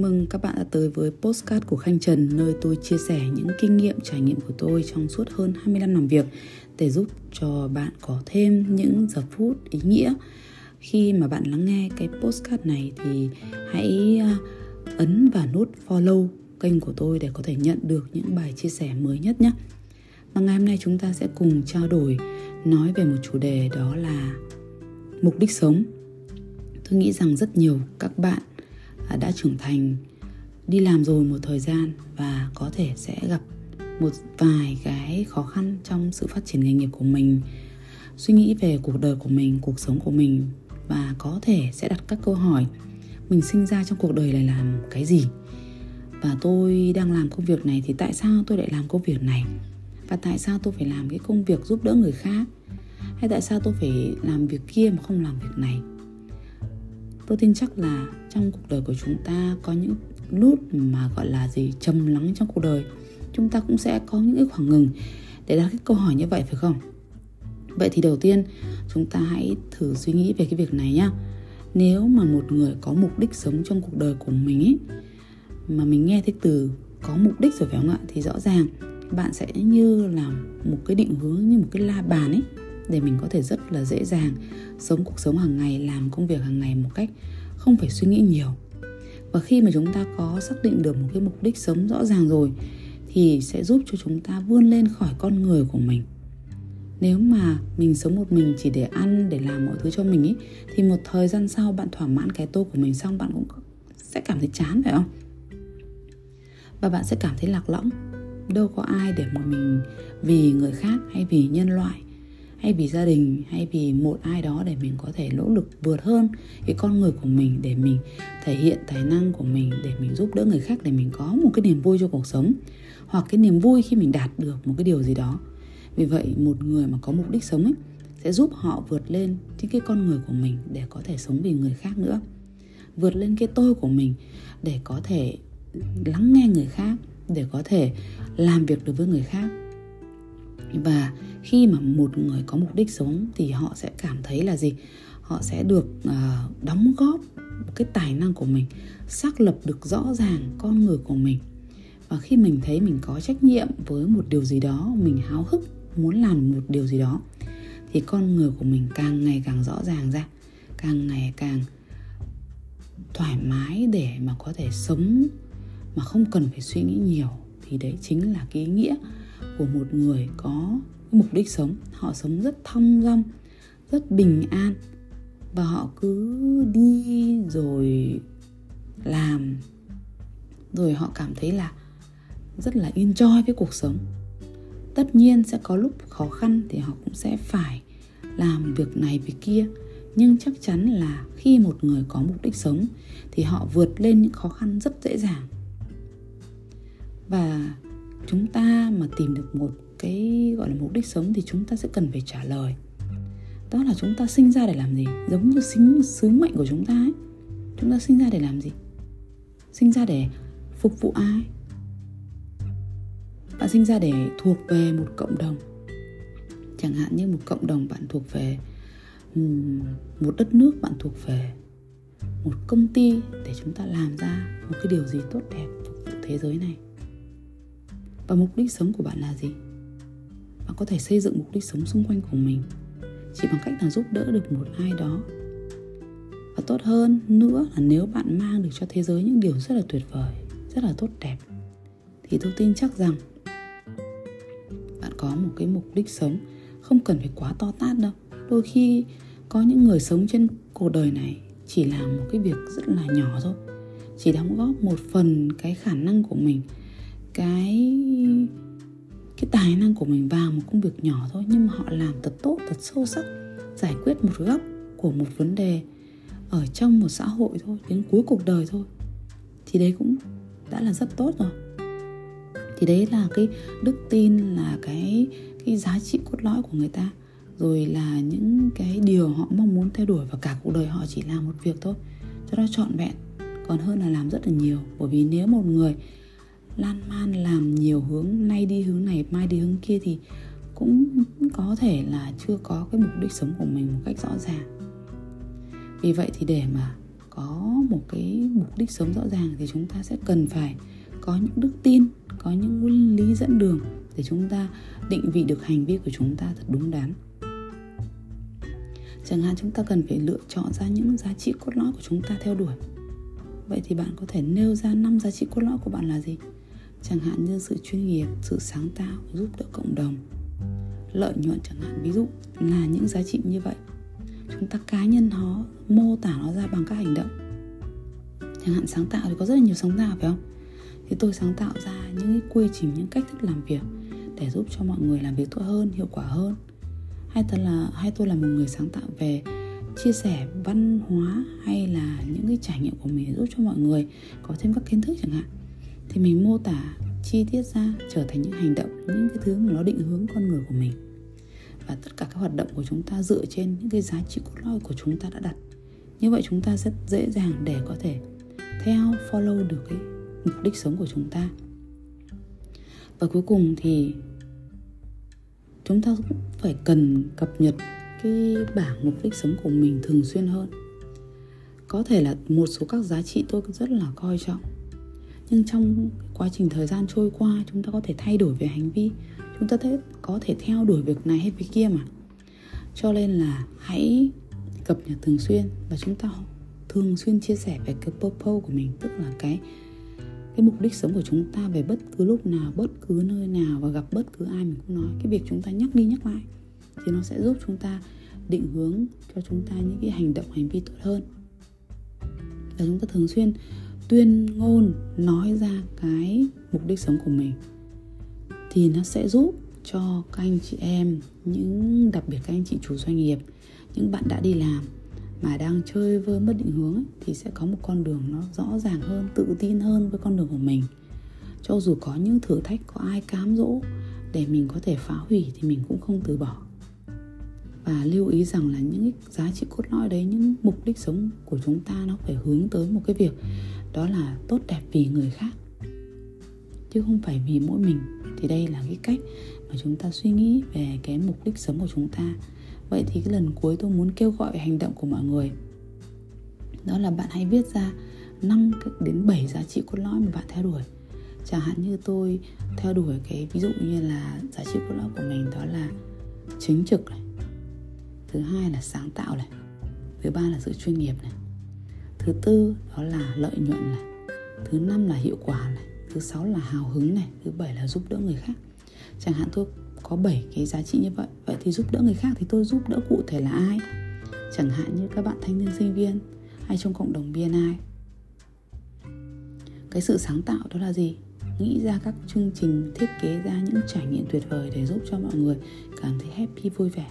mừng các bạn đã tới với postcard của Khanh Trần, nơi tôi chia sẻ những kinh nghiệm, trải nghiệm của tôi trong suốt hơn 20 năm làm việc, để giúp cho bạn có thêm những giờ phút ý nghĩa. Khi mà bạn lắng nghe cái postcard này thì hãy à, ấn và nút follow kênh của tôi để có thể nhận được những bài chia sẻ mới nhất nhé. Và ngày hôm nay chúng ta sẽ cùng trao đổi, nói về một chủ đề đó là mục đích sống. Tôi nghĩ rằng rất nhiều các bạn À, đã trưởng thành, đi làm rồi một thời gian và có thể sẽ gặp một vài cái khó khăn trong sự phát triển nghề nghiệp của mình, suy nghĩ về cuộc đời của mình, cuộc sống của mình và có thể sẽ đặt các câu hỏi, mình sinh ra trong cuộc đời này làm cái gì? Và tôi đang làm công việc này thì tại sao tôi lại làm công việc này? Và tại sao tôi phải làm cái công việc giúp đỡ người khác? Hay tại sao tôi phải làm việc kia mà không làm việc này? Tôi tin chắc là trong cuộc đời của chúng ta có những lúc mà, gọi là gì, trầm lắng trong cuộc đời, chúng ta cũng sẽ có những cái khoảng ngừng để đặt cái câu hỏi như vậy, phải không? Vậy thì đầu tiên, chúng ta hãy thử suy nghĩ về cái việc này nhá. Nếu mà một người có mục đích sống trong cuộc đời của mình ấy mà mình nghe thấy từ có mục đích rồi phải không ạ, thì rõ ràng bạn sẽ như là một cái định hướng, như một cái la bàn ấy để mình có thể rất là dễ dàng sống cuộc sống hàng ngày, làm công việc hàng ngày một cách không phải suy nghĩ nhiều. Và khi mà chúng ta có xác định được một cái mục đích sống rõ ràng rồi, thì sẽ giúp cho chúng ta vươn lên khỏi con người của mình. Nếu mà mình sống một mình chỉ để ăn, để làm mọi thứ cho mình ý, thì một thời gian sau bạn thỏa mãn cái tô của mình xong, bạn cũng sẽ cảm thấy chán, phải không? Và bạn sẽ cảm thấy lạc lõng. Đâu có ai để mà mình vì người khác hay vì nhân loại hay vì gia đình, hay vì một ai đó để mình có thể nỗ lực vượt hơn cái con người của mình, để mình thể hiện tài năng của mình, để mình giúp đỡ người khác, để mình có một cái niềm vui cho cuộc sống. Hoặc cái niềm vui khi mình đạt được một cái điều gì đó. Vì vậy, một người mà có mục đích sống ấy, sẽ giúp họ vượt lên chính cái con người của mình để có thể sống vì người khác nữa. Vượt lên cái tôi của mình để có thể lắng nghe người khác, để có thể làm việc được với người khác. Và khi mà một người có mục đích sống thì họ sẽ cảm thấy là gì? Họ sẽ được uh, đóng góp cái tài năng của mình xác lập được rõ ràng con người của mình. Và khi mình thấy mình có trách nhiệm với một điều gì đó mình háo hức muốn làm một điều gì đó thì con người của mình càng ngày càng rõ ràng ra càng ngày càng thoải mái để mà có thể sống mà không cần phải suy nghĩ nhiều. Thì đấy chính là cái ý nghĩa của một người có mục đích sống. Họ sống rất thong dong, rất bình an. Và họ cứ đi rồi làm. Rồi họ cảm thấy là rất là enjoy với cuộc sống. Tất nhiên sẽ có lúc khó khăn thì họ cũng sẽ phải làm việc này việc kia. Nhưng chắc chắn là khi một người có mục đích sống thì họ vượt lên những khó khăn rất dễ dàng. Và chúng ta mà tìm được một cái, gọi là, mục đích sống thì chúng ta sẽ cần phải trả lời. Đó là chúng ta sinh ra để làm gì? Giống như sinh sứ mệnh của chúng ta ấy. Chúng ta sinh ra để làm gì? Sinh ra để phục vụ ai? Bạn sinh ra để thuộc về một cộng đồng. Chẳng hạn như một cộng đồng bạn thuộc về một đất nước bạn thuộc về, một công ty để chúng ta làm ra một cái điều gì tốt đẹp phục vụ thế giới này. Và mục đích sống của bạn là gì? Bạn có thể xây dựng mục đích sống xung quanh của mình chỉ bằng cách là giúp đỡ được một ai đó. Và tốt hơn nữa là nếu bạn mang được cho thế giới những điều rất là tuyệt vời, rất là tốt đẹp, thì tôi tin chắc rằng bạn có một cái mục đích sống không cần phải quá to tát đâu. Đôi khi có những người sống trên cuộc đời này chỉ làm một cái việc rất là nhỏ thôi, chỉ đóng góp một phần cái khả năng của mình, cái cái tài năng của mình vào một công việc nhỏ thôi, nhưng mà họ làm thật tốt, thật sâu sắc, giải quyết một góc của một vấn đề ở trong một xã hội thôi, đến cuối cuộc đời thôi. Thì đấy cũng đã là rất tốt rồi. Thì đấy là cái đức tin, là cái cái giá trị cốt lõi của người ta. Rồi là những cái điều họ mong muốn theo đuổi và cả cuộc đời họ chỉ làm một việc thôi. Cho nó trọn vẹn, còn hơn là làm rất là nhiều. Bởi vì nếu một người lan man làm nhiều hướng, nay đi hướng này, mai đi hướng kia thì cũng có thể là chưa có cái mục đích sống của mình một cách rõ ràng. Vì vậy thì để mà có một cái mục đích sống rõ ràng thì chúng ta sẽ cần phải có những đức tin, có những nguyên lý dẫn đường để chúng ta định vị được hành vi của chúng ta thật đúng đắn. Chẳng hạn chúng ta cần phải lựa chọn ra những giá trị cốt lõi của chúng ta theo đuổi. Vậy thì bạn có thể nêu ra năm giá trị cốt lõi của bạn là gì? Chẳng hạn như sự chuyên nghiệp, sự sáng tạo giúp đỡ cộng đồng. Lợi nhuận chẳng hạn, ví dụ là những giá trị như vậy. Chúng ta cá nhân nó, mô tả nó ra bằng các hành động. Chẳng hạn sáng tạo thì có rất là nhiều sáng tạo, phải không? Thì tôi sáng tạo ra những cái quy trình, những cách thức làm việc để giúp cho mọi người làm việc tốt hơn, hiệu quả hơn. Hay thật là, hay tôi là một người sáng tạo về chia sẻ văn hóa hay là những cái trải nghiệm của mình giúp cho mọi người có thêm các kiến thức chẳng hạn thì mình mô tả chi tiết ra, trở thành những hành động, những cái thứ mà nó định hướng con người của mình. Và tất cả các hoạt động của chúng ta dựa trên những cái giá trị cốt lõi của chúng ta đã đặt. Như vậy chúng ta rất dễ dàng để có thể theo, follow được cái mục đích sống của chúng ta. Và cuối cùng thì chúng ta cũng phải cần cập nhật cái bảng mục đích sống của mình thường xuyên hơn. Có thể là một số các giá trị tôi rất là coi trọng nhưng trong quá trình thời gian trôi qua, chúng ta có thể thay đổi về hành vi. Chúng ta có thể theo đuổi việc này hay việc kia mà. Cho nên là hãy cập nhật thường xuyên và chúng ta thường xuyên chia sẻ về cái purpose của mình, tức là cái cái mục đích sống của chúng ta về bất cứ lúc nào, bất cứ nơi nào và gặp bất cứ ai mình cũng nói. Cái việc chúng ta nhắc đi nhắc lại thì nó sẽ giúp chúng ta định hướng cho chúng ta những cái hành động, hành vi tốt hơn. Và chúng ta thường xuyên tuyên ngôn nói ra cái mục đích sống của mình thì nó sẽ giúp cho các anh chị em những đặc biệt các anh chị chủ doanh nghiệp những bạn đã đi làm mà đang chơi vơi mất định hướng ấy, thì sẽ có một con đường nó rõ ràng hơn tự tin hơn với con đường của mình. Cho dù có những thử thách có ai cám dỗ để mình có thể phá hủy thì mình cũng không từ bỏ và lưu ý rằng là những giá trị cốt lõi đấy, những mục đích sống của chúng ta nó phải hướng tới một cái việc đó là tốt đẹp vì người khác. Chứ không phải vì mỗi mình. Thì đây là cái cách mà chúng ta suy nghĩ về cái mục đích sống của chúng ta. Vậy thì cái lần cuối tôi muốn kêu gọi hành động của mọi người. Đó là bạn hãy viết ra 5 đến 7 giá trị cốt lõi mà bạn theo đuổi. Chẳng hạn như tôi theo đuổi cái ví dụ như là giá trị cốt lõi của mình đó là chính trực này thứ hai là sáng tạo này. Thứ ba là sự chuyên nghiệp này. Thứ tư đó là lợi nhuận này. Thứ năm là hiệu quả này. Thứ sáu là hào hứng này. Thứ bảy là giúp đỡ người khác. Chẳng hạn tôi có 7 cái giá trị như vậy. Vậy thì giúp đỡ người khác thì tôi giúp đỡ cụ thể là ai? Chẳng hạn như các bạn thanh niên sinh viên hay trong cộng đồng BNI cái sự sáng tạo đó là gì? Nghĩ ra các chương trình, thiết kế ra những trải nghiệm tuyệt vời để giúp cho mọi người cảm thấy happy, vui vẻ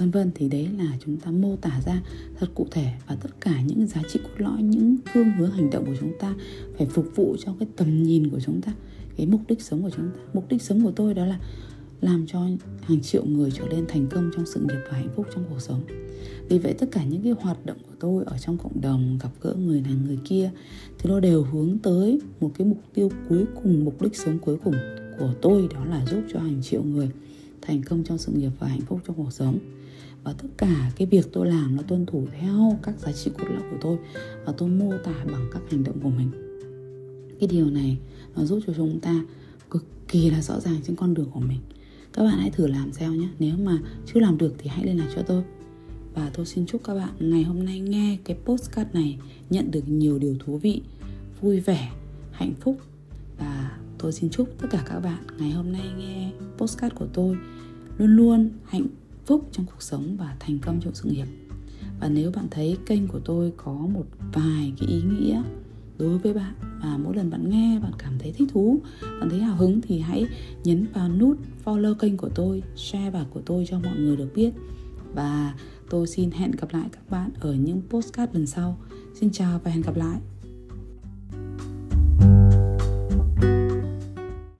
vân vân, thì đấy là chúng ta mô tả ra thật cụ thể và tất cả những giá trị cốt lõi, những phương hướng hành động của chúng ta phải phục vụ cho cái tầm nhìn của chúng ta, cái mục đích sống của chúng ta. Mục đích sống của tôi đó là làm cho hàng triệu người trở nên thành công trong sự nghiệp và hạnh phúc trong cuộc sống. Vì vậy tất cả những cái hoạt động của tôi ở trong cộng đồng, gặp gỡ người này, người kia, thì nó đều hướng tới một cái mục tiêu cuối cùng, mục đích sống cuối cùng của tôi đó là giúp cho hàng triệu người thành công trong sự nghiệp và hạnh phúc trong cuộc sống và tất cả cái việc tôi làm nó tuân thủ theo các giá trị cốt lõi của tôi. Và tôi mô tả bằng các hành động của mình. Cái điều này nó giúp cho chúng ta cực kỳ là rõ ràng trên con đường của mình. Các bạn hãy thử làm theo nhé. Nếu mà chưa làm được thì hãy liên lạc cho tôi. Và tôi xin chúc các bạn ngày hôm nay nghe cái postcard này, nhận được nhiều điều thú vị, vui vẻ, hạnh phúc. Và tôi xin chúc tất cả các bạn ngày hôm nay nghe postcard của tôi luôn luôn hạnh phúc trong cuộc sống và thành công trong sự nghiệp. Và nếu bạn thấy kênh của tôi có một vài cái ý nghĩa đối với bạn và mỗi lần bạn nghe bạn cảm thấy thích thú, bạn thấy hào hứng thì hãy nhấn vào nút follow kênh của tôi, share bài của tôi cho mọi người được biết. Và tôi xin hẹn gặp lại các bạn ở những postcard lần sau. Xin chào và hẹn gặp lại.